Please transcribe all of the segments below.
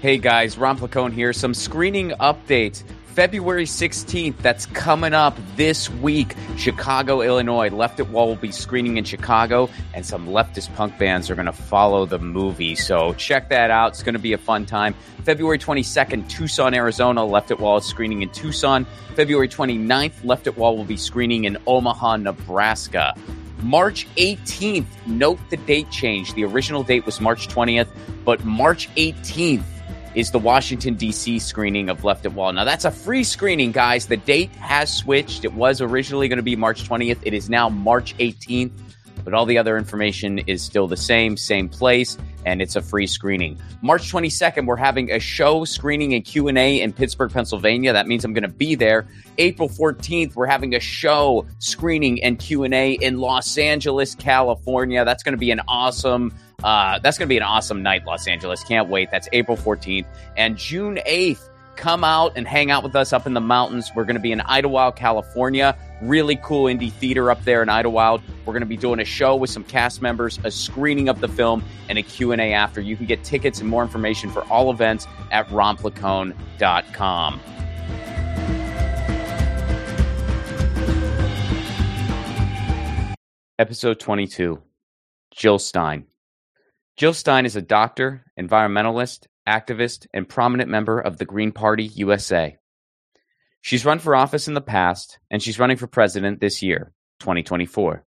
Hey guys, Ron Placone here. Some screening updates. February 16th, that's coming up this week. Chicago, Illinois. Left at Wall will be screening in Chicago, and some leftist punk bands are going to follow the movie. So check that out. It's going to be a fun time. February 22nd, Tucson, Arizona. Left at Wall is screening in Tucson. February 29th, Left at Wall will be screening in Omaha, Nebraska. March 18th, note the date change. The original date was March 20th, but March 18th is the Washington, D.C. screening of Left at Wall. Now, that's a free screening, guys. The date has switched. It was originally going to be March 20th. It is now March 18th, but all the other information is still the same, same place, and it's a free screening. March 22nd, we're having a show screening and Q&A in Pittsburgh, Pennsylvania. That means I'm going to be there. April 14th, we're having a show screening and Q&A in Los Angeles, California. That's going to be an awesome uh, that's going to be an awesome night, Los Angeles. Can't wait. That's April 14th. And June 8th, come out and hang out with us up in the mountains. We're going to be in Idyllwild, California. Really cool indie theater up there in Idyllwild. We're going to be doing a show with some cast members, a screening of the film, and a Q&A after. You can get tickets and more information for all events at ronplacone.com. Episode 22 Jill Stein. Jill Stein is a doctor, environmentalist, activist, and prominent member of the Green Party USA. She's run for office in the past, and she's running for president this year, 2024.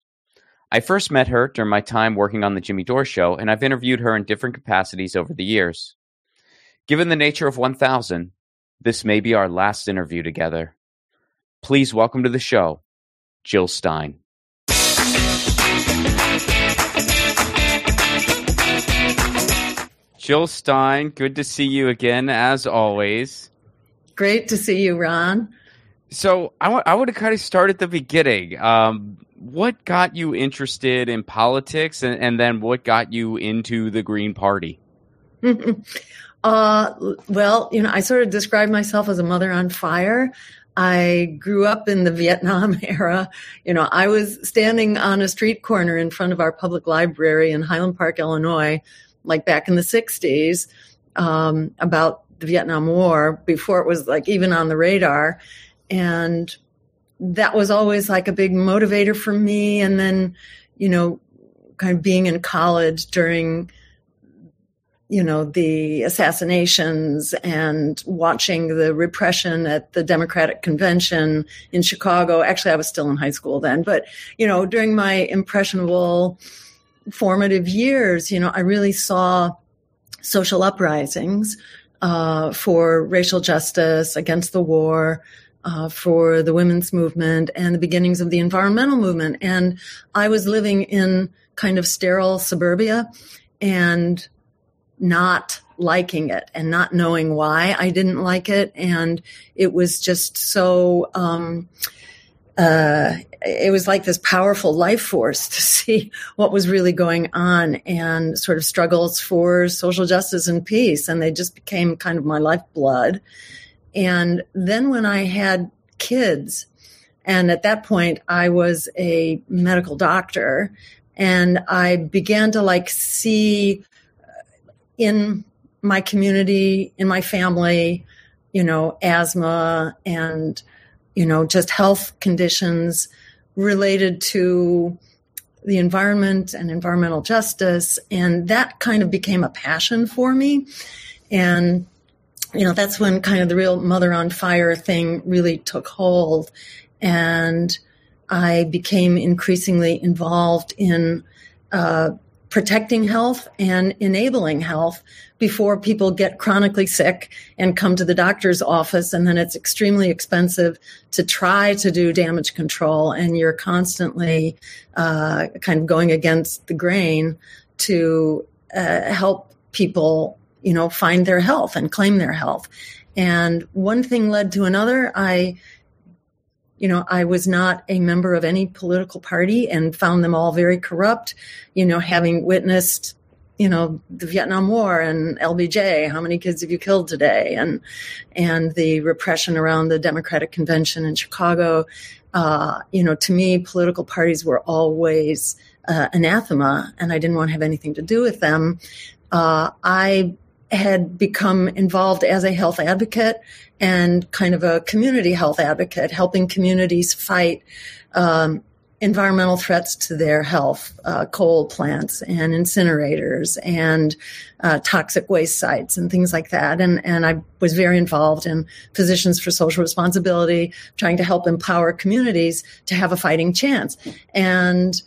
I first met her during my time working on The Jimmy Dore Show, and I've interviewed her in different capacities over the years. Given the nature of 1000, this may be our last interview together. Please welcome to the show, Jill Stein. Jill Stein, good to see you again, as always. Great to see you, Ron. So I, w- I want to kind of start at the beginning. Um, what got you interested in politics, and, and, then what got you into the Green Party? uh, well, you know, I sort of describe myself as a mother on fire. I grew up in the Vietnam era. You know, I was standing on a street corner in front of our public library in Highland Park, Illinois, like back in the 60s um, about the Vietnam War before it was like even on the radar. And that was always like a big motivator for me. And then, you know, kind of being in college during, you know, the assassinations and watching the repression at the Democratic Convention in Chicago. Actually, I was still in high school then, but, you know, during my impressionable, formative years, you know, I really saw social uprisings uh, for racial justice, against the war, uh, for the women's movement, and the beginnings of the environmental movement. And I was living in kind of sterile suburbia and not liking it and not knowing why I didn't like it. And it was just so. Um, uh, it was like this powerful life force to see what was really going on and sort of struggles for social justice and peace. And they just became kind of my lifeblood. And then when I had kids, and at that point I was a medical doctor, and I began to like see in my community, in my family, you know, asthma and you know, just health conditions related to the environment and environmental justice. And that kind of became a passion for me. And, you know, that's when kind of the real mother on fire thing really took hold. And I became increasingly involved in uh, protecting health and enabling health before people get chronically sick and come to the doctor's office. And then it's extremely expensive to try to do damage control. And you're constantly uh, kind of going against the grain to uh, help people you know find their health and claim their health. And one thing led to another. I you know, I was not a member of any political party and found them all very corrupt, you know, having witnessed, you know, the Vietnam War and LBJ, how many kids have you killed today? And, and the repression around the Democratic Convention in Chicago. Uh, you know, to me, political parties were always uh, anathema and I didn't want to have anything to do with them. Uh, I had become involved as a health advocate and kind of a community health advocate, helping communities fight um, environmental threats to their health, uh, coal plants and incinerators and uh, toxic waste sites and things like that. And and I was very involved in Physicians for Social Responsibility, trying to help empower communities to have a fighting chance. And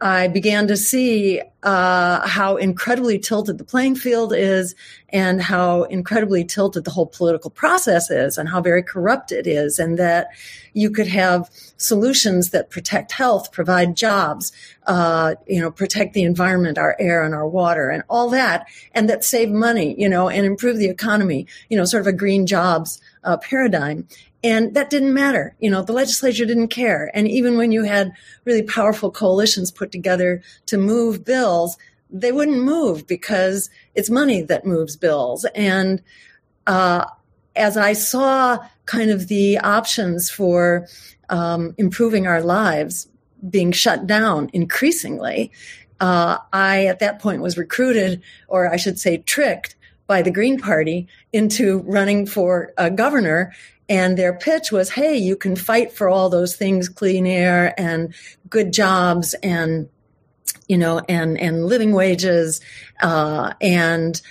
I began to see uh, how incredibly tilted the playing field is and how incredibly tilted the whole political process is and how very corrupt it is and that you could have solutions that protect health, provide jobs, uh, you know, protect the environment, our air and our water and all that, and that save money, you know, and improve the economy, you know, sort of a green jobs uh, paradigm. And that didn't matter. You know, the legislature didn't care. And even when you had really powerful coalitions put together to move bills, they wouldn't move because it's money that moves bills. And uh, as I saw kind of the options for um, improving our lives being shut down increasingly, uh, I at that point was recruited, or I should say, tricked by the Green Party into running for governor and their pitch was, hey, you can fight for all those things, clean air and good jobs and, you know, and, and living wages, uh, and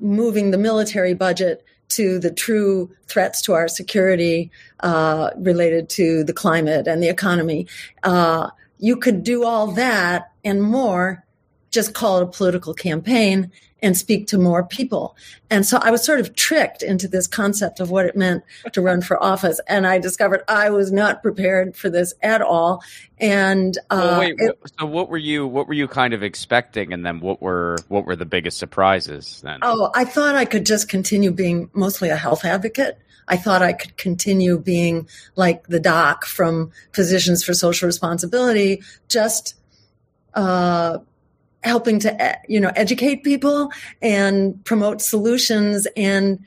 moving the military budget to the true threats to our security, uh, related to the climate and the economy. Uh, you could do all that and more, just call it a political campaign and speak to more people. And so I was sort of tricked into this concept of what it meant to run for office. And I discovered I was not prepared for this at all. And uh, well, wait, it, so what were you what were you kind of expecting, and then what were what were the biggest surprises then? Oh, I thought I could just continue being mostly a health advocate. I thought I could continue being like the doc from Physicians for Social Responsibility, just uh, helping to eh, you know educate people and promote solutions and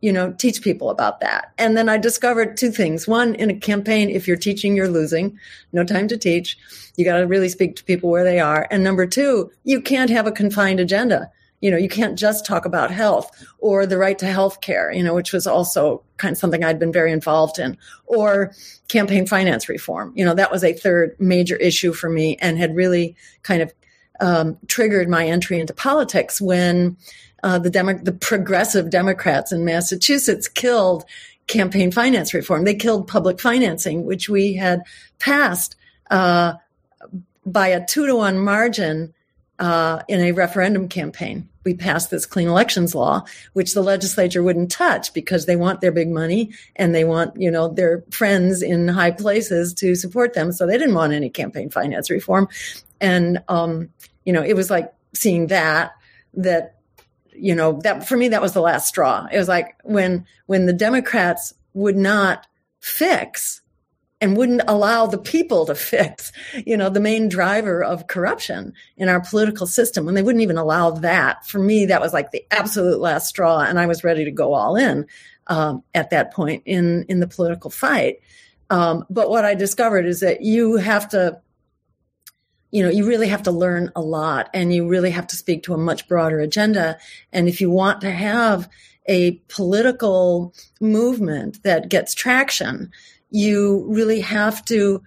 you know teach people about that. And then i discovered two things. One in a campaign if you're teaching you're losing. No time to teach. You got to really speak to people where they are. And number two you can't have a confined agenda. You know you can't just talk about health or the right to health care you know which was also kind of something i'd been very involved in or campaign finance reform. You know that was a third major issue for me and had really kind of um, triggered my entry into politics when uh, the Demo- the progressive Democrats in Massachusetts killed campaign finance reform. They killed public financing, which we had passed uh, by a two to one margin uh, in a referendum campaign. We passed this clean elections law, which the legislature wouldn't touch because they want their big money and they want, you know, their friends in high places to support them. So they didn't want any campaign finance reform. And, um, you know, it was like seeing that, that, you know, that for me, that was the last straw. It was like when, when the Democrats would not fix and wouldn't allow the people to fix, you know, the main driver of corruption in our political system. When they wouldn't even allow that, for me, that was like the absolute last straw, and I was ready to go all in um, at that point in in the political fight. Um, but what I discovered is that you have to you know, you really have to learn a lot and you really have to speak to a much broader agenda. And if you want to have a political movement that gets traction, you really have to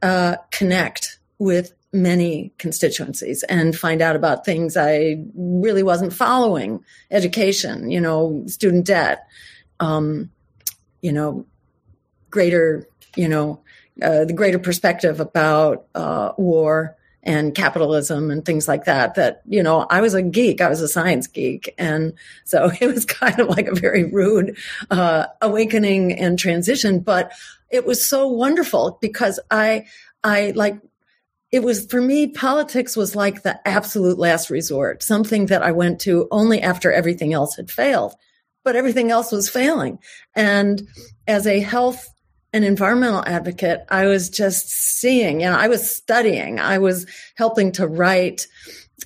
uh, connect with many constituencies and find out about things I really wasn't following education, you know, student debt, um, you know, greater, you know, uh, the greater perspective about uh, war and capitalism and things like that that you know i was a geek. I was a science geek. And so it was kind of like a very rude uh, awakening and transition. But it was so wonderful because i i like it was for me politics was like the absolute last resort something that i went to only after everything else had failed. But everything else was failing. And as a health an environmental advocate, I was just seeing, you know, I was studying, I was helping to write,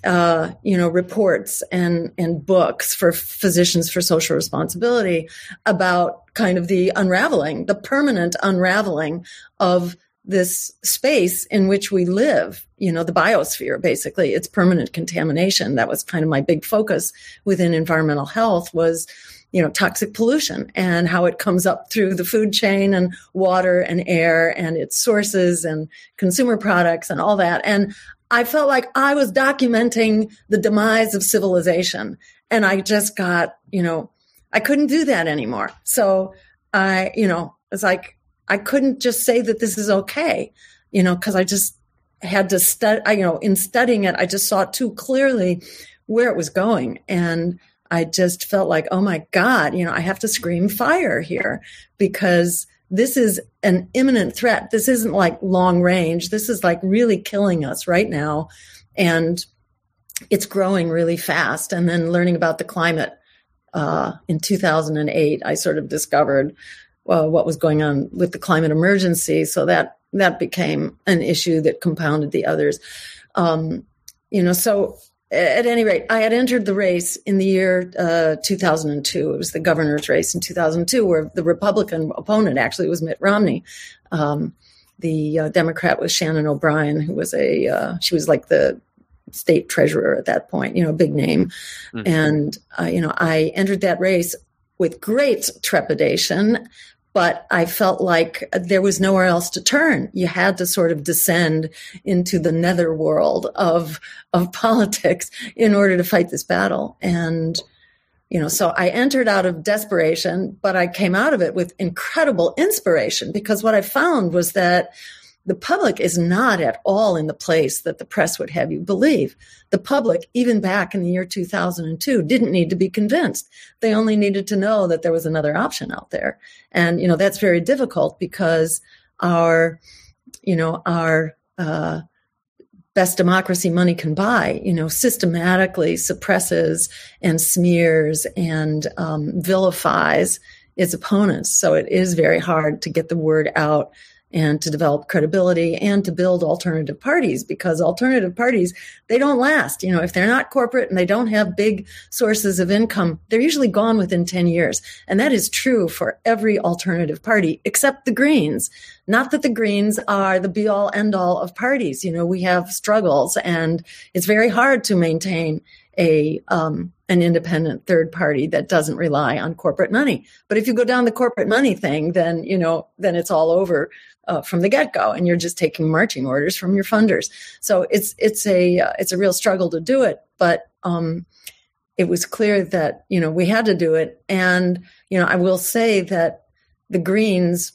uh, you know, reports and, and books for physicians for social responsibility about kind of the unraveling, the permanent unraveling of this space in which we live, you know, the biosphere, basically, it's permanent contamination. That was kind of my big focus within environmental health was, you know, toxic pollution and how it comes up through the food chain and water and air and its sources and consumer products and all that. And I felt like I was documenting the demise of civilization. And I just got, you know, I couldn't do that anymore. So I, you know, it's like I couldn't just say that this is okay, you know, because I just had to study, you know, in studying it, I just saw too clearly where it was going. And I just felt like, oh my God, you know, I have to scream fire here because this is an imminent threat. This isn't like long range. This is like really killing us right now. And it's growing really fast. And then learning about the climate uh, in 2008, I sort of discovered uh, what was going on with the climate emergency. So that that became an issue that compounded the others. Um, you know, so at any rate, I had entered the race in the year uh, 2002. It was the governor's race in 2002, where the Republican opponent actually was Mitt Romney. Um, the uh, Democrat was Shannon O'Brien, who was a uh, she was like the state treasurer at that point, you know, big name. Mm-hmm. And uh, you know, I entered that race with great trepidation but I felt like there was nowhere else to turn. You had to sort of descend into the nether world of, of politics in order to fight this battle. And, you know, so I entered out of desperation, but I came out of it with incredible inspiration because what I found was that the public is not at all in the place that the press would have you believe. The public, even back in the year 2002, didn't need to be convinced. They only needed to know that there was another option out there. And, you know, that's very difficult because our, you know, our, uh, best democracy money can buy, you know, systematically suppresses and smears and um, vilifies its opponents. So it is very hard to get the word out and to develop credibility and to build alternative parties because alternative parties they don't last. You know if they're not corporate and they don't have big sources of income they're usually gone within 10 years. And that is true for every alternative party except the greens. Not that the greens are the be all end all of parties. You know we have struggles and it's very hard to maintain a um, an independent third party that doesn't rely on corporate money. But if you go down the corporate money thing, then you know then it's all over uh, from the get go, and you're just taking marching orders from your funders. So it's it's a uh, it's a real struggle to do it, but um, it was clear that you know we had to do it, and you know I will say that the Greens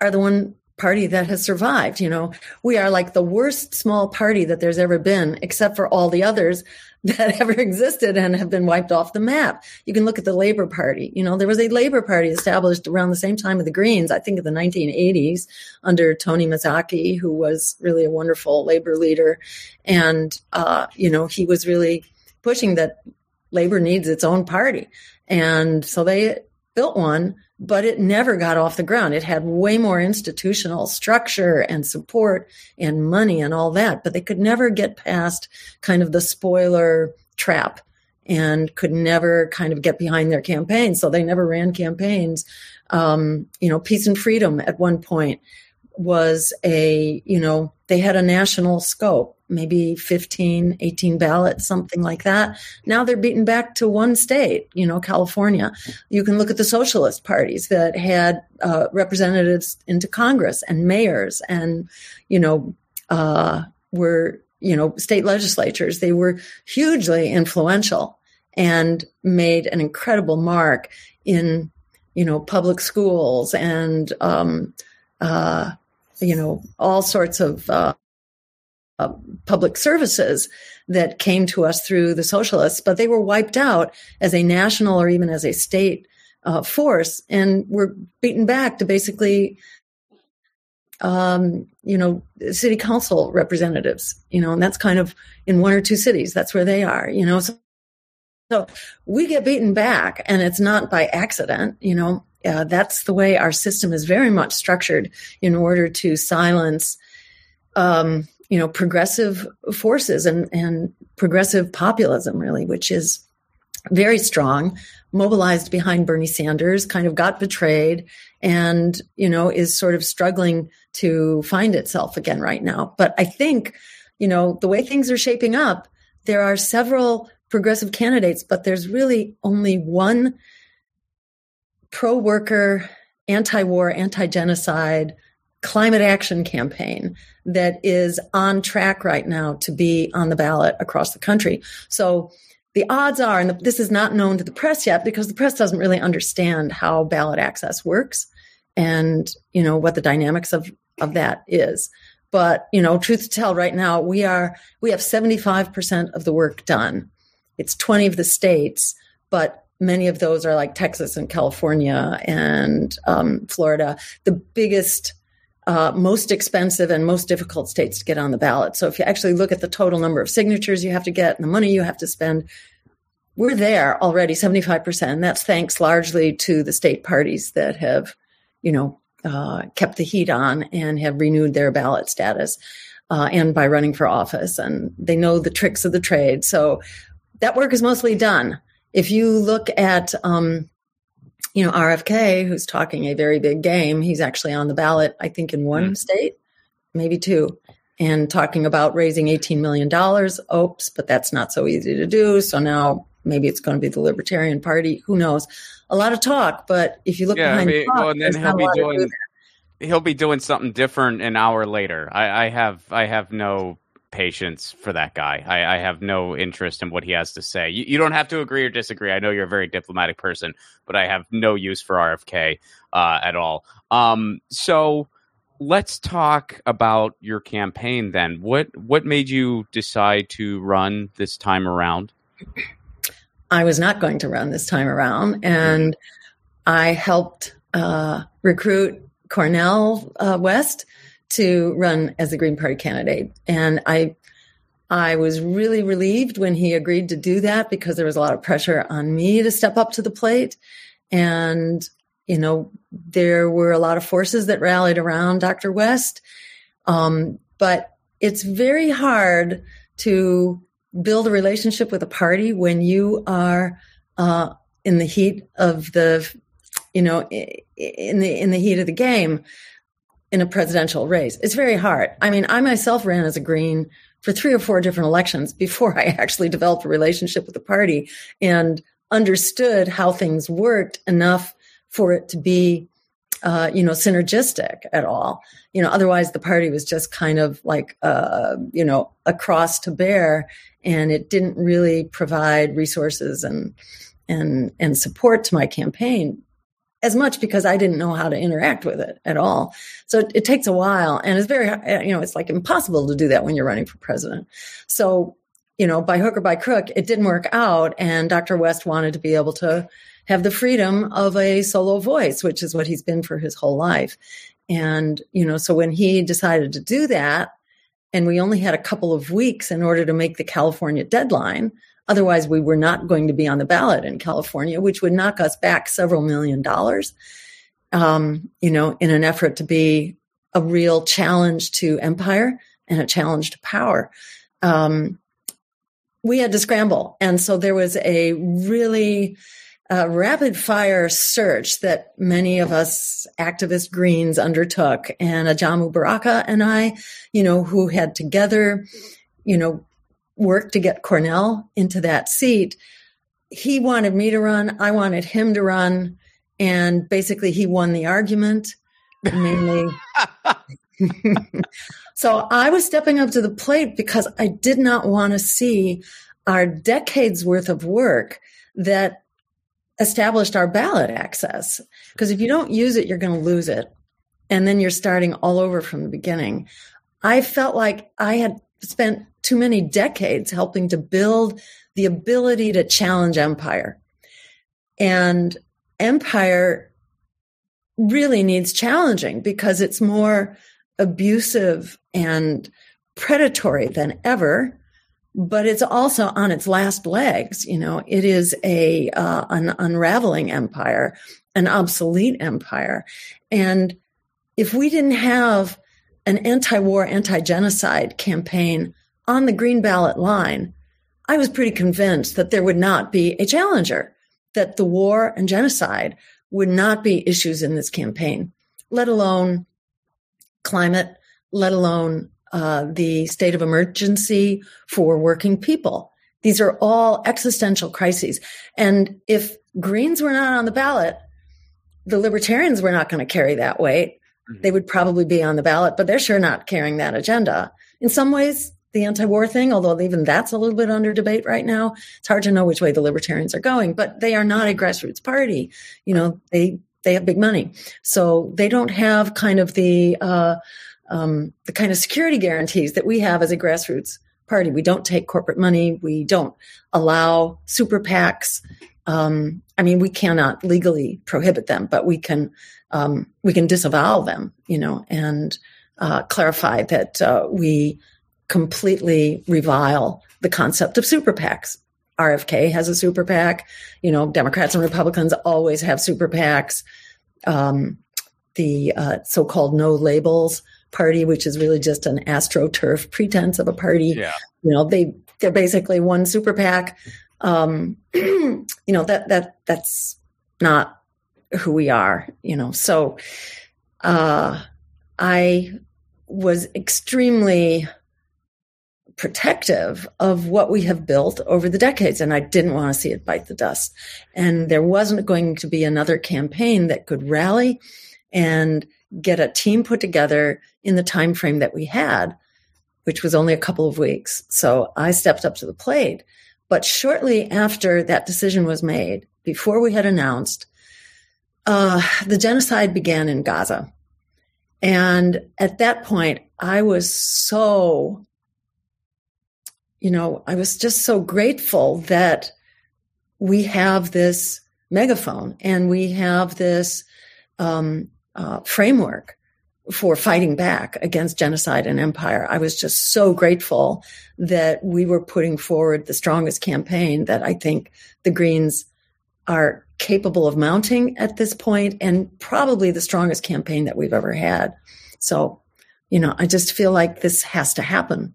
are the one party that has survived. You know, we are like the worst small party that there's ever been, except for all the others that ever existed and have been wiped off the map. You can look at the Labor Party. You know, there was a Labor Party established around the same time of the Greens, I think in the 1980s, under Tony Mazzocchi, who was really a wonderful labor leader. And, uh, you know, he was really pushing that labor needs its own party. And so they built one but it never got off the ground. It had way more institutional structure and support and money and all that, but they could never get past kind of the spoiler trap and could never kind of get behind their campaigns. So they never ran campaigns. Um, you know, peace and freedom at one point was a, you know, they had a national scope maybe 15, 18 ballots, something like that. Now they're beaten back to one state, you know, California. You can look at the socialist parties that had uh, representatives into Congress and mayors and, you know, uh, were, you know, state legislatures. They were hugely influential and made an incredible mark in, you know, public schools and, um, uh, you know, all sorts of, uh, public services that came to us through the socialists, but they were wiped out as a national or even as a state uh, force and were beaten back to basically, um, you know, city council representatives, you know, and that's kind of in one or two cities. That's where they are, you know. So, so we get beaten back, and it's not by accident, you know. Uh, that's the way our system is very much structured in order to silence um, you know, progressive forces and, and progressive populism, really, which is very strong, mobilized behind Bernie Sanders, kind of got betrayed, and you know is sort of struggling to find itself again right now. But I think you know the way things are shaping up, there are several progressive candidates, but there's really only one pro worker, anti war, anti genocide climate action campaign that is on track right now to be on the ballot across the country. So the odds are, and this is not known to the press yet because the press doesn't really understand how ballot access works and, you know, what the dynamics of, of that is. But, you know, truth to tell, right now we are, we have 75% of the work done. It's 20 of the states, but many of those are like Texas and California and um, Florida. The biggest uh, most expensive and most difficult states to get on the ballot. So if you actually look at the total number of signatures you have to get and the money you have to spend, we're there already 75%. And that's thanks largely to the state parties that have, you know, uh, kept the heat on and have renewed their ballot status. Uh, and by running for office, and they know the tricks of the trade. So that work is mostly done. If you look at um, you know, RFK, who's talking a very big game, he's actually on the ballot, I think, in one mm. state, maybe two, and talking about raising $18 million. Oops, but that's not so easy to do. So now maybe it's going to be the Libertarian Party. Who knows? A lot of talk, but if you look yeah, behind I mean, talk, well, and then he'll be doing he'll be doing something different an hour later. I, I have I have no patience for that guy. I, I, have no interest in what he has to say. You, you, don't have to agree or disagree. I know you're a very diplomatic person, but I have no use for RFK uh, at all. Um, so let's talk about your campaign then. What what made you decide to run this time around? I was not going to run this time around, and I helped uh, recruit Cornel uh, West to run as a Green Party candidate. And I I was really relieved when he agreed to do that because there was a lot of pressure on me to step up to the plate. And, you know, there were a lot of forces that rallied around Dr. West. Um, but it's very hard to build a relationship with a party when you are uh, in the heat of the, you know, in the in the heat of the game in a presidential race. It's very hard. I mean, I myself ran as a Green for three or four different elections before I actually developed a relationship with the party and understood how things worked enough for it to be, uh, you know, synergistic at all. You know, otherwise the party was just kind of like, uh, you know, a cross to bear, and it didn't really provide resources and and and support to my campaign as much because I didn't know how to interact with it at all. So it, it, takes a while and it's very, uh, you know, it's like impossible to do that when you're running for president. So, you know, by hook or by crook, it didn't work out. And Dr. West wanted to be able to have the freedom of a solo voice, which is what he's been for his whole life. And, you know, so when he decided to do that, and we only had a couple of weeks in order to make the California deadline, Otherwise, we were not going to be on the ballot in California, which would knock us back several million dollars, um, you know, in an effort to be a real challenge to empire and a challenge to power. Um, we had to scramble. And so there was a really uh, rapid fire search that many of us activist Greens undertook. And Ajamu Baraka and I, you know, who had together, you know, work to get Cornel into that seat. He wanted me to run. I wanted him to run. And basically, he won the argument, mainly. so I was stepping up to the plate because I did not want to see our decades worth of work that established our ballot access. Because if you don't use it, you're going to lose it. And then you're starting all over from the beginning. I felt like I had spent too many decades helping to build the ability to challenge empire. And empire really needs challenging because it's more abusive and predatory than ever but it's also on its last legs you know it is a uh, an unraveling empire an obsolete empire and if we didn't have an anti-war anti-genocide campaign on the green ballot line, I was pretty convinced that there would not be a challenger, that the war and genocide would not be issues in this campaign, let alone climate, let alone uh, the state of emergency for working people. These are all existential crises. And if Greens were not on the ballot, the libertarians were not going to carry that weight. Mm-hmm. They would probably be on the ballot, but they're sure not carrying that agenda. In some ways, the anti-war thing, although even that's a little bit under debate right now, it's hard to know which way the libertarians are going, but they are not a grassroots party. You know, they, they have big money. So they don't have kind of the, uh, um, the kind of security guarantees that we have as a grassroots party. We don't take corporate money. We don't allow super PACs. Um, I mean, we cannot legally prohibit them, but we can um, we can disavow them, you know, and uh, clarify that uh, we completely revile the concept of super PACs. RFK has a super PAC. You know, Democrats and Republicans always have super PACs. Um, the uh, so-called no labels party, which is really just an astroturf pretense of a party. Yeah. You know, they they're basically one super PAC. Um, you know that that that's not who we are. You know, so uh, I was extremely protective of what we have built over the decades and i didn't want to see it bite the dust and there wasn't going to be another campaign that could rally and get a team put together in the time frame that we had, which was only a couple of weeks. So I stepped up to the plate. But shortly after that decision was made, before we had announced, uh, the genocide began in Gaza. And at that point, I was so, you know, I was just so grateful that we have this megaphone and we have this um, uh, framework for fighting back against genocide and empire. I was just so grateful that we were putting forward the strongest campaign that I think the Greens are capable of mounting at this point and probably the strongest campaign that we've ever had. So, you know, I just feel like this has to happen.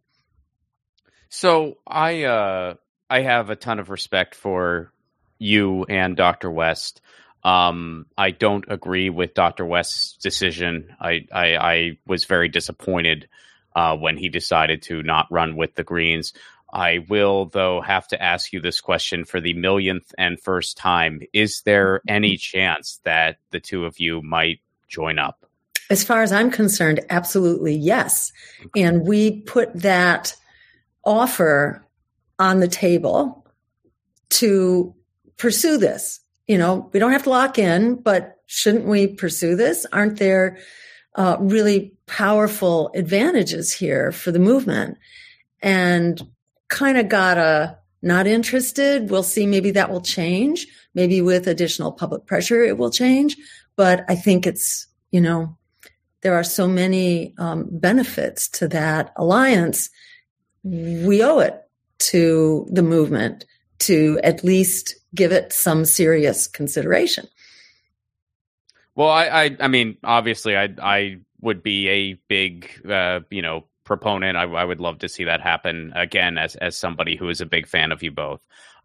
So I uh I have a ton of respect for you and Dr. West. Um, I don't agree with Dr. West's decision. I, I, I was very disappointed uh, when he decided to not run with the Greens. I will, though, have to ask you this question for the millionth and first time. Is there any chance that the two of you might join up? As far as I'm concerned, absolutely yes. And we put that offer on the table to pursue this you know, we don't have to lock in, but shouldn't we pursue this? Aren't there uh, really powerful advantages here for the movement? And kind of got a not interested. We'll see. Maybe that will change. Maybe with additional public pressure, it will change. But I think it's, you know, there are so many um, benefits to that alliance. We owe it to the movement to at least give it some serious consideration. Well, I, I, I mean, obviously, I, I would be a big, uh, you know, proponent. I, I would love to see that happen again, as as somebody who is a big fan of you both.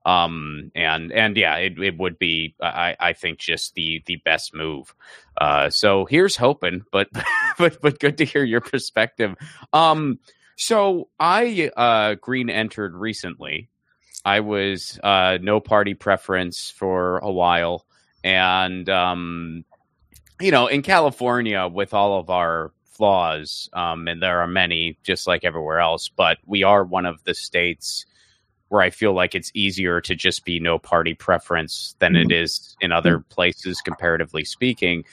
Um, and and yeah, it, it would be, I, I think, just the the best move. Uh, so here's hoping, but but but good to hear your perspective. Um, so I uh, green entered recently. I was uh, no party preference for a while, and um, you know, in California, with all of our flaws, um, and there are many, just like everywhere else, but we are one of the states where I feel like it's easier to just be no party preference than it mm-hmm. is in other places, comparatively speaking.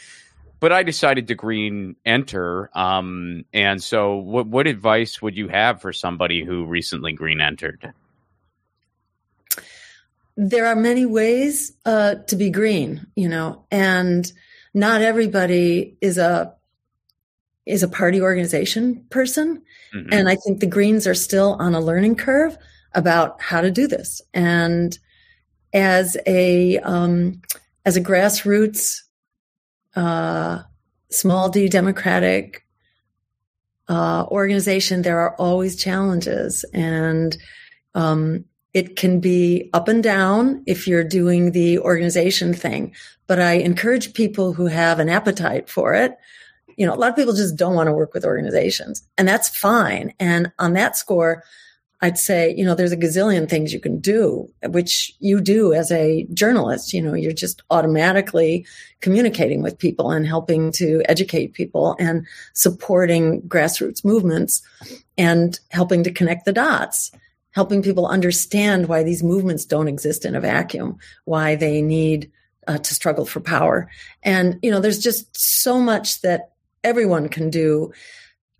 But I decided to green enter. Um, and so, what, what advice would you have for somebody who recently green entered? there are many ways uh, to be green, you know, and not everybody is a is a party organization person. Mm-hmm. And I think the Greens are still on a learning curve about how to do this. And as a um, as a grassroots uh, small d democratic uh, organization, there are always challenges, and um, It can be up and down if you're doing the organization thing, but I encourage people who have an appetite for it. You know, a lot of people just don't want to work with organizations and that's fine. And on that score, I'd say, you know, there's a gazillion things you can do, which you do as a journalist. You know, you're just automatically communicating with people and helping to educate people and supporting grassroots movements and helping to connect the dots, helping people understand why these movements don't exist in a vacuum, why they need uh, to struggle for power. And, you know, there's just so much that everyone can do.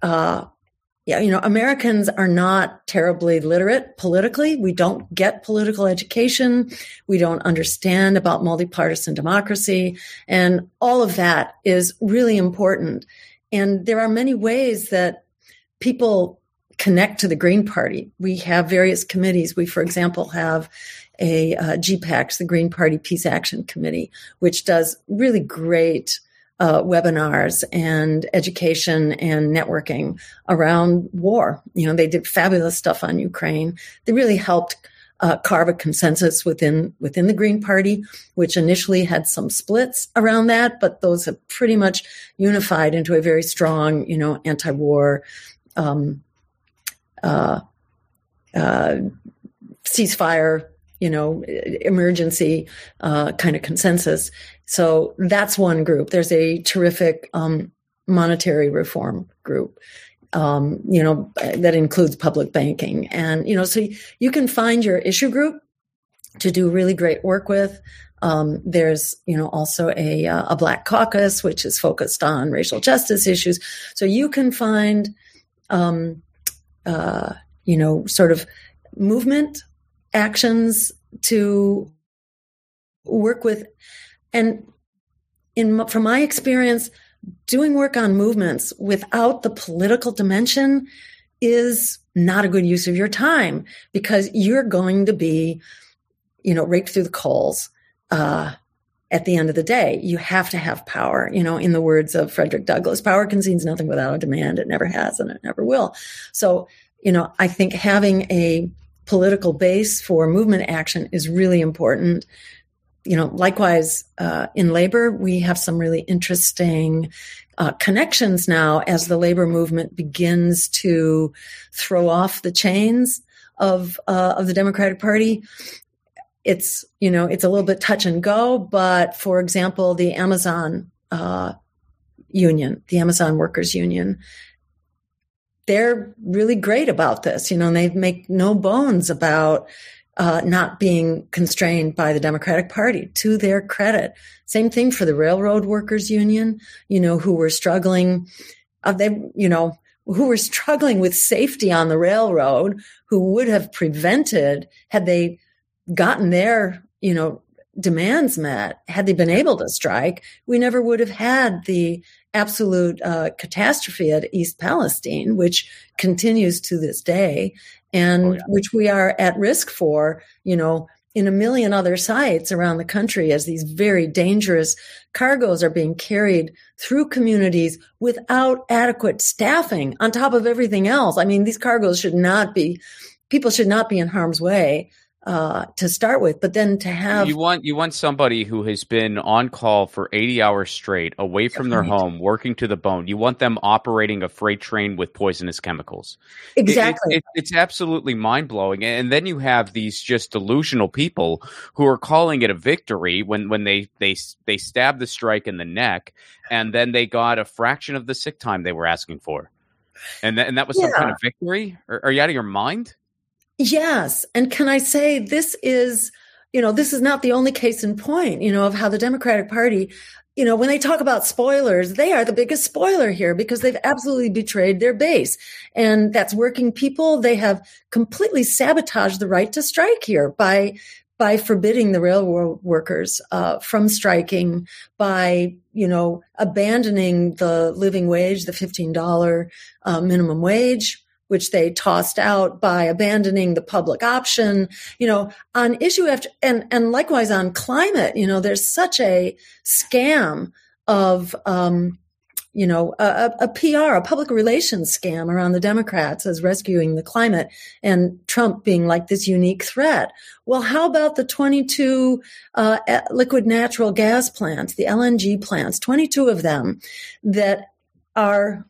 Uh, yeah, you know, Americans are not terribly literate politically. We don't get political education. We don't understand about multipartisan democracy. And all of that is really important. And there are many ways that people connect to the Green Party. We have various committees. We, for example, have a uh, GPAC, the Green Party Peace Action Committee, which does really great uh, webinars and education and networking around war. You know, they did fabulous stuff on Ukraine. They really helped uh, carve a consensus within within the Green Party, which initially had some splits around that, but those have pretty much unified into a very strong, you know, anti-war um, uh, uh ceasefire you know, emergency uh, kind of consensus. So that's one group. There's a terrific um, monetary reform group. Um, you know, that includes public banking. And, you know, so you can find your issue group to do really great work with. Um, there's, you know, also a, uh, a black caucus, which is focused on racial justice issues. So you can find, um, uh, you know, sort of movement actions to work with and in from my experience doing work on movements without the political dimension is not a good use of your time because you're going to be you know raked through the coals uh, at the end of the day. You have to have power you know in the words of frederick douglass power concedes nothing without a demand. It never has and it never will. So you know i think having a political base for movement action is really important. You know, likewise, uh, in labor, we have some really interesting uh, connections now as the labor movement begins to throw off the chains of uh, of the Democratic Party. It's you know it's a little bit touch and go, but for example, the Amazon uh, union, the Amazon Workers Union, they're really great about this, you know, and they make no bones about uh, not being constrained by the Democratic Party to their credit. Same thing for the Railroad Workers Union, you know, who were struggling, uh, they, you know, who were struggling with safety on the railroad, who would have prevented had they gotten their, you know, demands met, had they been able to strike, we never would have had the absolute uh, catastrophe at East Palestine, which continues to this day, and oh, yeah. which we are at risk for, you know, in a million other sites around the country as these very dangerous cargoes are being carried through communities without adequate staffing on top of everything else. I mean, these cargoes should not be, people should not be in harm's way uh, to start with, but then to have you want you want somebody who has been on call for eighty hours straight, away from their home, working to the bone. You want them operating a freight train with poisonous chemicals. Exactly, it, it, it's absolutely mind blowing. And then you have these just delusional people who are calling it a victory when when they they they stab the strike in the neck, and then they got a fraction of the sick time they were asking for, and th- and that was yeah. some kind of victory. Are, are you out of your mind? Yes. And can I say this is, you know, this is not the only case in point, you know, of how the Democratic Party, you know, when they talk about spoilers, they are the biggest spoiler here because they've absolutely betrayed their base. And that's working people. They have completely sabotaged the right to strike here by by forbidding the railroad workers uh, from striking, by you know abandoning the living wage, the fifteen dollar uh, minimum wage, which they tossed out by abandoning the public option, you know, on issue after, and, and likewise on climate, you know, there's such a scam of, um, you know, a, a, PR, a public relations scam around the Democrats as rescuing the climate and Trump being like this unique threat. Well, how about the 22 uh, liquid natural gas plants, the LNG plants, 22 of them that are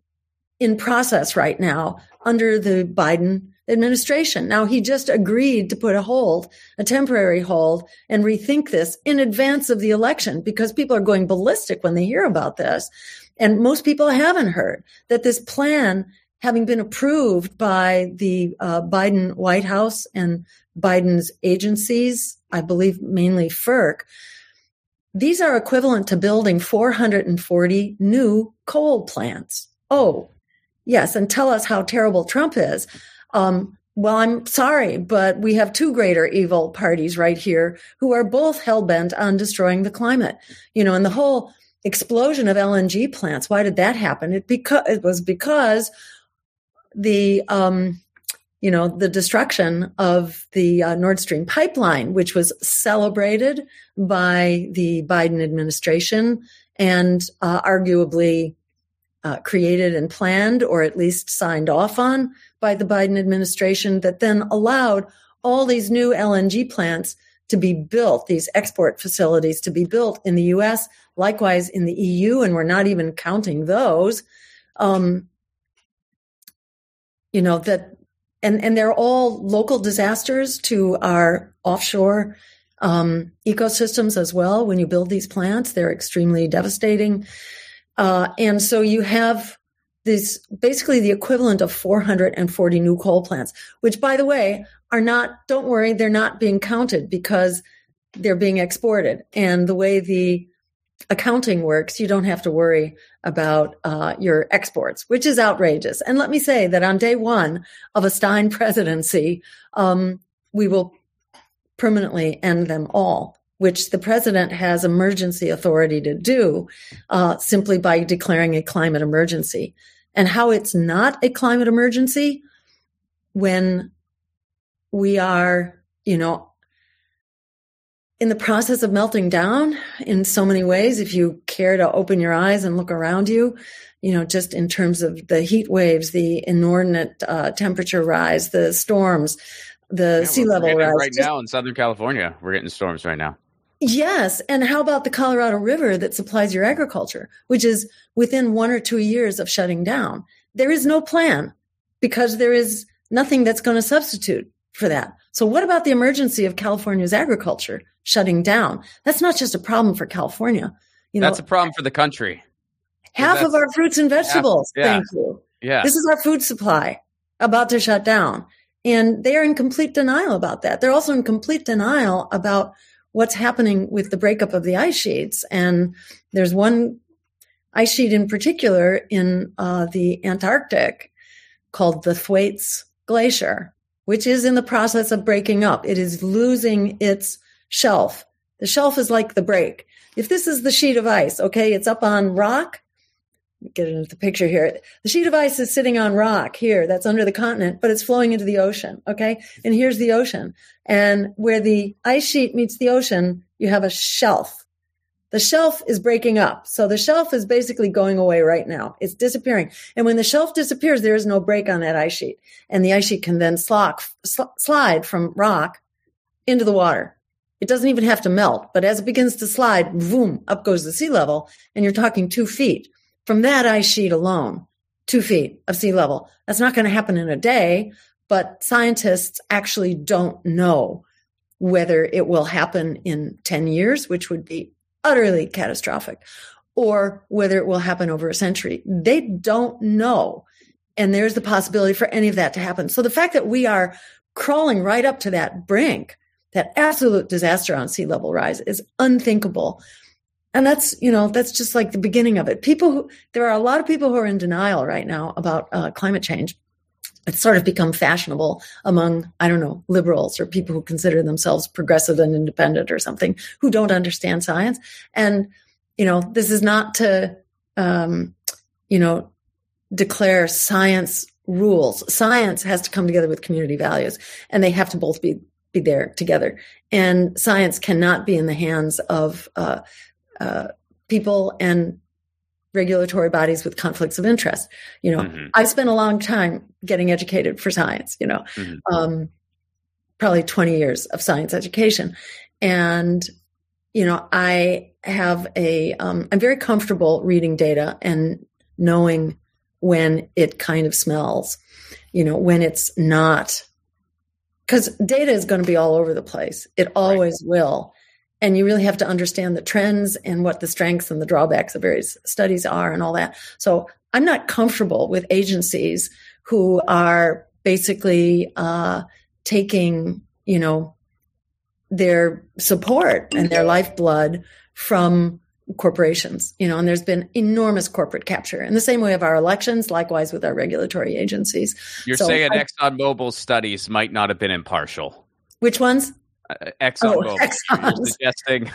in process right now under the Biden administration. Now, he just agreed to put a hold, a temporary hold, and rethink this in advance of the election because people are going ballistic when they hear about this. And most people haven't heard that this plan, having been approved by the uh, Biden White House and Biden's agencies, I believe mainly FERC, these are equivalent to building 440 new coal plants. Oh, yes. And tell us how terrible Trump is. Um, well, I'm sorry, but we have two greater evil parties right here who are both hell bent on destroying the climate. You know, and the whole explosion of LNG plants. Why did that happen? It because it was because the um, you know the destruction of the uh, Nord Stream pipeline, which was celebrated by the Biden administration and uh, arguably uh, created and planned, or at least signed off on by the Biden administration, that then allowed all these new LNG plants to be built, these export facilities to be built in the US, likewise in the EU, and we're not even counting those. Um, you know, that, and, and they're all local disasters to our offshore um, ecosystems as well. When you build these plants, they're extremely devastating. Uh, and so you have this basically the equivalent of 440 new coal plants, which by the way, are not, don't worry, they're not being counted because they're being exported. And the way the accounting works, you don't have to worry about uh, your exports, which is outrageous. And let me say that on day one of a Stein presidency, um, we will permanently end them all, which the president has emergency authority to do uh, simply by declaring a climate emergency. And how it's not a climate emergency when we are, you know, in the process of melting down in so many ways. If you care to open your eyes and look around you, you know, just in terms of the heat waves, the inordinate uh, temperature rise, the storms, the yeah, sea level rise. Right just, now in Southern California, we're getting storms right now. Yes. And how about the Colorado River that supplies your agriculture, which is within one or two years of shutting down? There is no plan because there is nothing that's going to substitute for that. So what about the emergency of California's agriculture shutting down? That's not just a problem for California. You know, that's a problem for the country. Half of our fruits and vegetables. Half, yeah. Thank you. Yeah. This is our food supply about to shut down. And they are in complete denial about that. They're also in complete denial about what's happening with the breakup of the ice sheets. And there's one ice sheet in particular in uh, the Antarctic called the Thwaites Glacier which is in the process of breaking up. It is losing its shelf. The shelf is like the break. If this is the sheet of ice, okay, it's up on rock. Get into the picture here. The sheet of ice is sitting on rock here. That's under the continent, but it's flowing into the ocean. Okay. And here's the ocean. And where the ice sheet meets the ocean, you have a shelf the shelf is breaking up. So the shelf is basically going away right now. It's disappearing. And when the shelf disappears, there is no break on that ice sheet. And the ice sheet can then sl- slide from rock into the water. It doesn't even have to melt, but as it begins to slide, boom, up goes the sea level. And you're talking two feet from that ice sheet alone, two feet of sea level. That's not going to happen in a day, but scientists actually don't know whether it will happen in 10 years, which would be utterly catastrophic or whether it will happen over a century. They don't know. And there's the possibility for any of that to happen. So the fact that we are crawling right up to that brink, that absolute disaster on sea level rise is unthinkable. And that's, you know, that's just like the beginning of it. People who, there are a lot of people who are in denial right now about uh, climate change it's sort of become fashionable among, I don't know, liberals or people who consider themselves progressive and independent or something who don't understand science. And, you know, this is not to, um, you know, declare science rules. Science has to come together with community values and they have to both be, be there together. And science cannot be in the hands of, uh, uh, people and regulatory bodies with conflicts of interest. You know, mm-hmm. I spent a long time getting educated for science, you know, mm-hmm. um, probably 20 years of science education. And, you know, I have a, am um, very comfortable reading data and knowing when it kind of smells, you know, when it's not, because data is going to be all over the place. It always right. will. And you really have to understand the trends and what the strengths and the drawbacks of various studies are and all that. So I'm not comfortable with agencies who are basically uh, taking, you know, their support and their lifeblood from corporations, you know, and there's been enormous corporate capture in the same way of our elections, likewise with our regulatory agencies. You're so saying I, ExxonMobil studies might not have been impartial. Which ones? Uh, ExxonMobil oh, suggesting.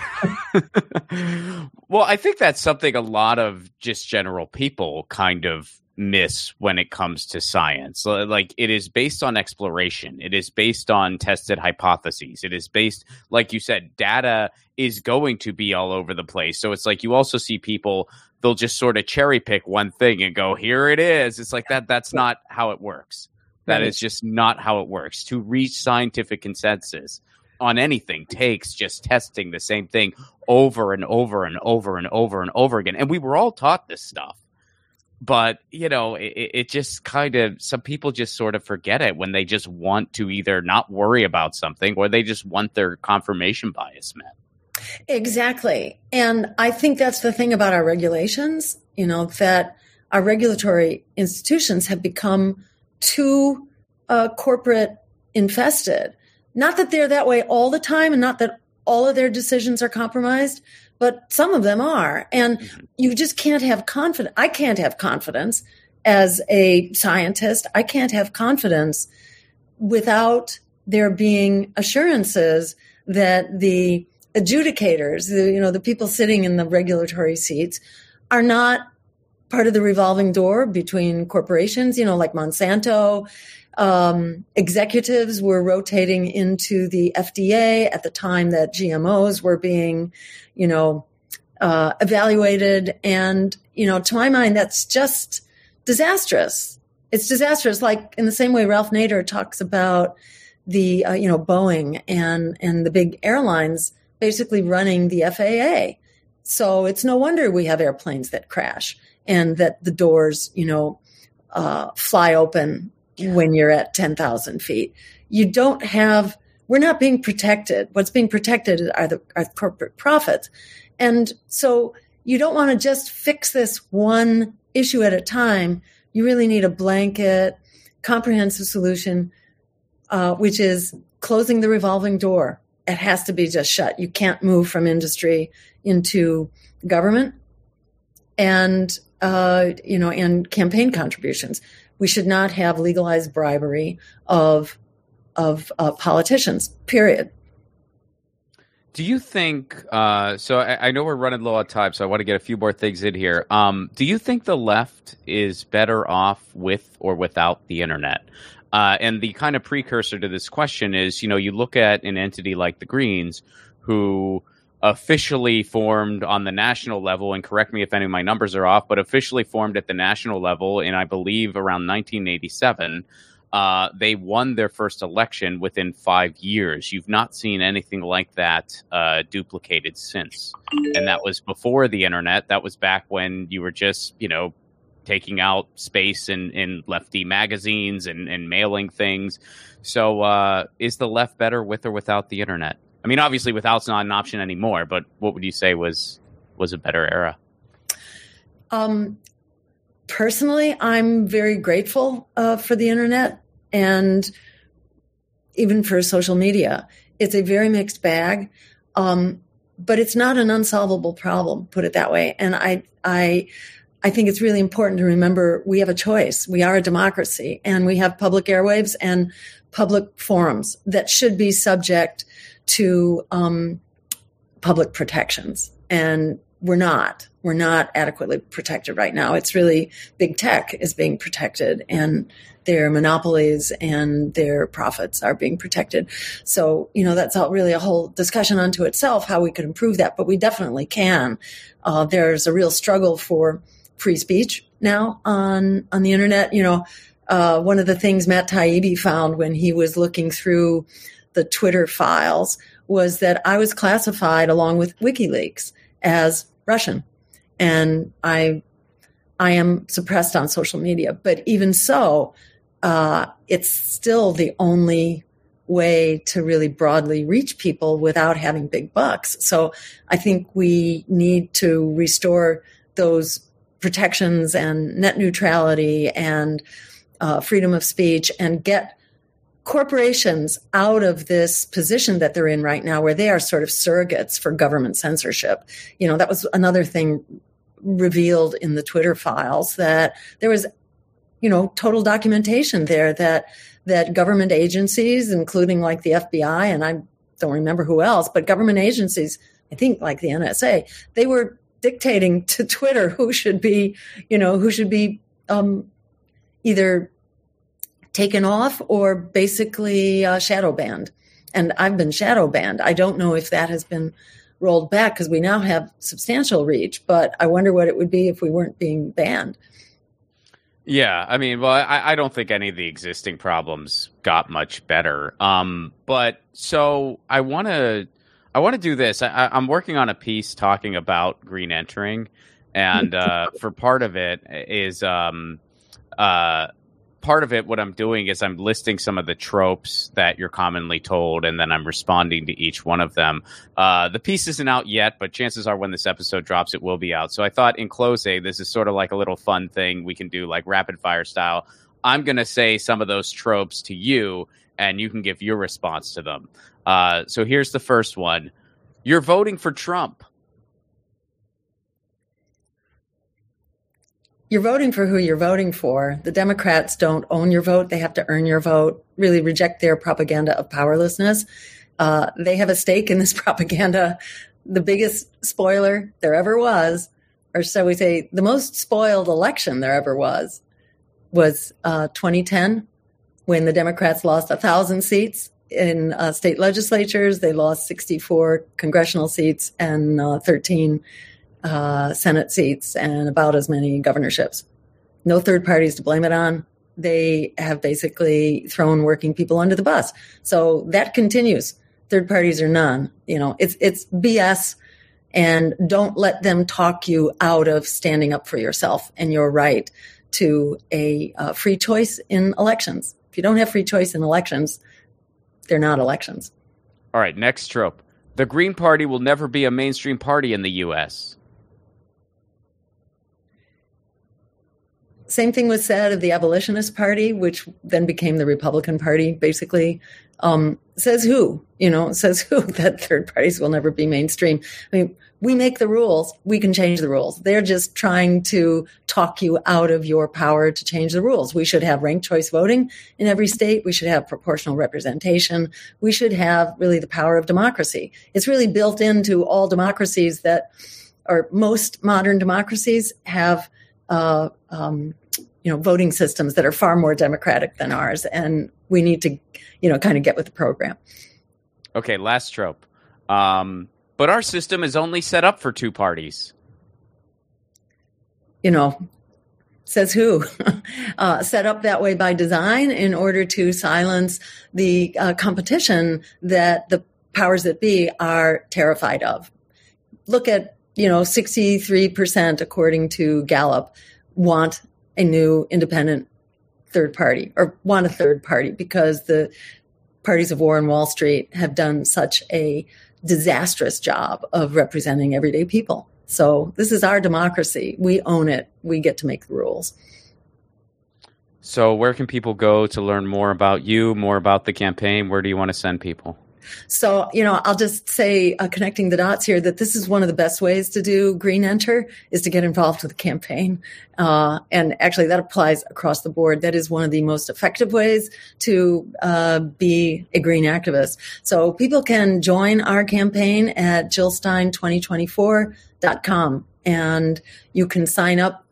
well, I think that's something a lot of just general people kind of miss when it comes to science. Like it is based on exploration. It is based on tested hypotheses. It is based, like you said, data is going to be all over the place. So it's like you also see people they'll just sort of cherry pick one thing and go, here it is. It's like that. That's not how it works. That is just not how it works. To reach scientific consensus on anything takes just testing the same thing over and over and over and over and over again. And we were all taught this stuff. But you know it, it, just kind of some people just sort of forget it when they just want to either not worry about something or they just want their confirmation bias met. Exactly. And i think that's the thing about our regulations you know that our regulatory institutions have become too uh, corporate infested not that they're that way all the time and not that all of their decisions are compromised but some of them are. And mm-hmm. you just can't have confidence. I can't have confidence as a scientist. I can't have confidence without there being assurances that the adjudicators, the, you know, the people sitting in the regulatory seats are not part of the revolving door between corporations, you know, like Monsanto. Um, executives were rotating into the FDA at the time that GMOs were being you know, uh, evaluated. And, you know, to my mind, that's just disastrous. It's disastrous. Like in the same way Ralph Nader talks about the, uh, you know, Boeing and, and the big airlines basically running the FAA. So it's no wonder we have airplanes that crash and that the doors, you know, uh, fly open when you're at 10,000 feet. You don't have we're not being protected. What's being protected are the are corporate profits. And so you don't want to just fix this one issue at a time. You really need a blanket, comprehensive solution, uh, which is closing the revolving door. It has to be just shut. You can't move from industry into government and uh, you know and campaign contributions. We should not have legalized bribery of of uh, politicians, period. Do you think? Uh, so I, I, know we're running low on time, so I want to get a few more things in here. Um, do you think the left is better off with or without the internet? Uh, and the kind of precursor to this question is, you know, you look at an entity like the Greens, who officially formed on the national level, and correct me if any of my numbers are off, but officially formed at the national level in, I believe, around 1987 uh, they won their first election within five years. You've not seen anything like that uh, duplicated since. And that was before the internet. That was back when you were just, you know, taking out space in, in lefty magazines and, and mailing things. So uh, is the left better with or without the internet? I mean, obviously, without's not an option anymore. But what would you say was was a better era? Um, personally, I'm very grateful uh, for the internet and even for social media. It's a very mixed bag. Um, but it's not an unsolvable problem, put it that way. And I, I, I think it's really important to remember we have a choice. We are a democracy and we have public airwaves and public forums that should be subject to um, public protections. And we're not. We're not adequately protected right now. It's really big tech is being protected and their monopolies and their profits are being protected. So, you know, that's all really a whole discussion unto itself, how we could improve that, but we definitely can. Uh, there's a real struggle for free speech now on on the internet. You know, uh, one of the things Matt Taibbi found when he was looking through the Twitter files was that I was classified along with WikiLeaks as Russian, and I I am suppressed on social media. But even so, uh, it's still the only way to really broadly reach people without having big bucks. So I think we need to restore those protections and net neutrality and uh, freedom of speech and get corporations out of this position that they're in right now where they are sort of surrogates for government censorship. You know, that was another thing revealed in the Twitter files that there was, you know, total documentation there that that government agencies, including like the FBI, and I don't remember who else, but government agencies, I think like the NSA, they were dictating to Twitter who should be, you know, who should be um, either taken off or basically uh, shadow banned. And I've been shadow banned. I don't know if that has been rolled back because we now have substantial reach, but I wonder what it would be if we weren't being banned. Yeah, I mean, well, I, I don't think any of the existing problems got much better. Um, but so I want to, I want to do this. I, I'm working on a piece talking about green entering, and uh, for part of it is um, uh, part of it, what I'm doing is I'm listing some of the tropes that you're commonly told, and then I'm responding to each one of them. Uh, the piece isn't out yet, but chances are when this episode drops, it will be out. So I thought in closing, this is sort of like a little fun thing we can do, like rapid fire style. I'm going to say some of those tropes to you, and you can give your response to them. Uh, so here's the first one You're voting for Trump. You're voting for who you're voting for. The Democrats don't own your vote. They have to earn your vote, really reject their propaganda of powerlessness. Uh, they have a stake in this propaganda. The biggest spoiler there ever was, or shall we say, the most spoiled election there ever was, was uh, 2010 when the Democrats lost a thousand seats in uh, state legislatures. They lost 64 congressional seats and uh, 13 uh, Senate seats and about as many governorships. No third parties to blame it on. They have basically thrown working people under the bus. So that continues. Third parties are none. You know, it's it's BS and don't let them talk you out of standing up for yourself and your right to a uh, free choice in elections. If you don't have free choice in elections, they're not elections. All right, next trope. The Green Party will never be a mainstream party in the U.S. Same thing was said of the Abolitionist Party, which then became the Republican Party, basically. Um, says who? You know, says who that third parties will never be mainstream. I mean, we make the rules. We can change the rules. They're just trying to talk you out of your power to change the rules. We should have ranked choice voting in every state. We should have proportional representation. We should have really the power of democracy. It's really built into all democracies that, or most modern democracies have, uh, um, you know voting systems that are far more democratic than ours and we need to you know kind of get with the program. Okay last trope. Um, but our system is only set up for two parties. You know says who? Uh, set up that way by design in order to silence the uh, competition that the powers that be are terrified of. Look at you know 63% according to gallup want a new independent third party or want a third party because the parties of war on Wall Street have done such a disastrous job of representing everyday people. So this is our democracy. We own it. We get to make the rules. So where can people go to learn more about you, more about the campaign? Where do you want to send people? So, you know, I'll just say, uh, connecting the dots here, that this is one of the best ways to do Green Enter is to get involved with the campaign. Uh, and actually, that applies across the board. That is one of the most effective ways to uh, be a green activist. So, people can join our campaign at jillstein2024.com and you can sign up,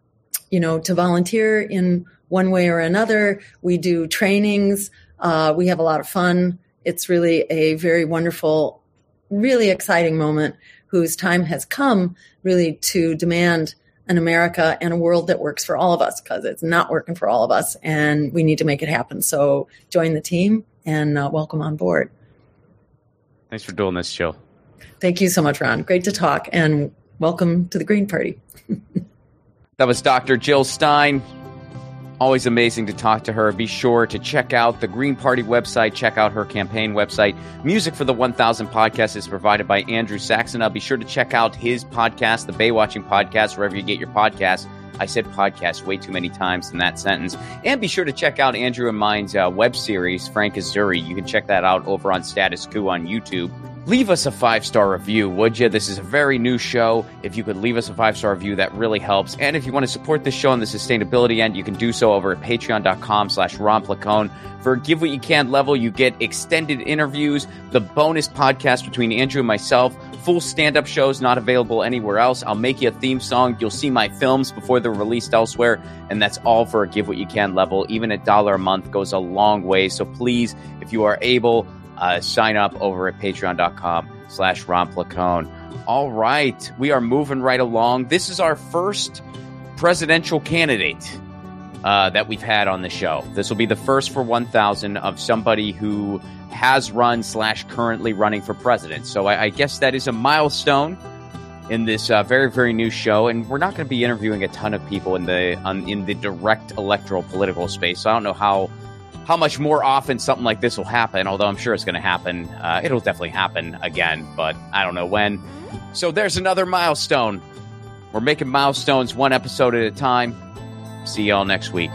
you know, to volunteer in one way or another. We do trainings. Uh, we have a lot of fun it's really a very wonderful, really exciting moment whose time has come really to demand an America and a world that works for all of us because it's not working for all of us and we need to make it happen. So join the team and uh, welcome on board. Thanks for doing this, Jill. Thank you so much, Ron. Great to talk and welcome to the Green Party. that was Dr. Jill Stein. Always amazing to talk to her. Be sure to check out the Green Party website, check out her campaign website. Music for the 1000 podcast is provided by Andrew Saxena. Be sure to check out his podcast, the Baywatching Podcast, wherever you get your podcasts. I said podcast way too many times in that sentence. And be sure to check out Andrew and mine's uh, web series, Frank Azuri. You can check that out over on Status Quo on YouTube leave us a five star review, would you? This is a very new show. If you could leave us a five star review, that really helps. And if you want to support this show on the sustainability end, you can do so over at patreon.com slash ronplacone. For Give What You Can level, you get extended interviews, the bonus podcast between Andrew and myself, full stand up shows not available anywhere else. I'll make you a theme song. You'll see my films before they're released elsewhere. And that's all for a Give What You Can level. Even a dollar a month goes a long way. So please, if you are able, uh, sign up over at patreon.com slash ronplacone. All right, we are moving right along. This is our first presidential candidate uh, that we've had on the show. This will be the first for 1,000 of somebody who has run slash currently running for president. So I, I guess that is a milestone in this uh, very very new show, and we're not going to be interviewing a ton of people in the um, in the direct electoral political space. So I don't know how how much more often something like this will happen, although I'm sure it's going to happen. Uh, it'll definitely happen again, but I don't know when. So there's another milestone. We're making milestones one episode at a time. See y'all next week.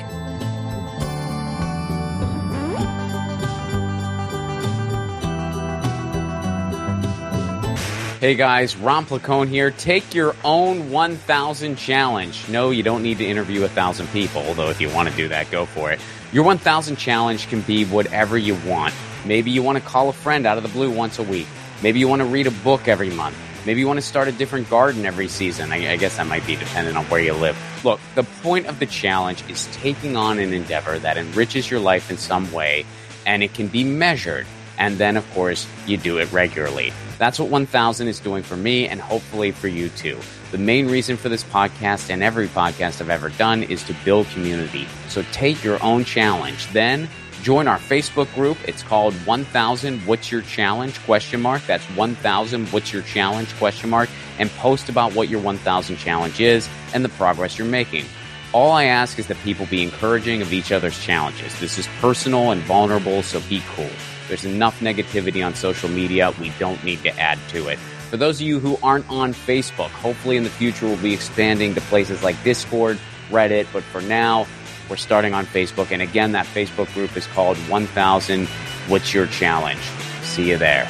Hey guys, Ron Placone here. Take your own 1,000 challenge. No, you don't need to interview a 1,000 people, although if you want to do that, go for it. Your 1000 challenge can be whatever you want. Maybe you want to call a friend out of the blue once a week. Maybe you want to read a book every month. Maybe you want to start a different garden every season. I, I, guess that might be dependent on where you live. Look, the point of the challenge is taking on an endeavor that enriches your life in some way, and it can be measured. And then, of course, you do it regularly. That's what 1000 is doing for me, and hopefully for you too. The main reason for this podcast and every podcast I've ever done is to build community. So take your own challenge. Then join our Facebook group. It's called 1000 What's Your Challenge question mark. That's 1000 What's Your Challenge question mark and post about what your 1000 challenge is and the progress you're making. All I ask is that people be encouraging of each other's challenges. This is personal and vulnerable, so be cool. There's enough negativity on social media. We don't need to add to it. For those of you who aren't on Facebook, hopefully in the future we'll be expanding to places like Discord, Reddit, but for now, we're starting on Facebook. And again, that Facebook group is called 1000 What's Your Challenge? See you there.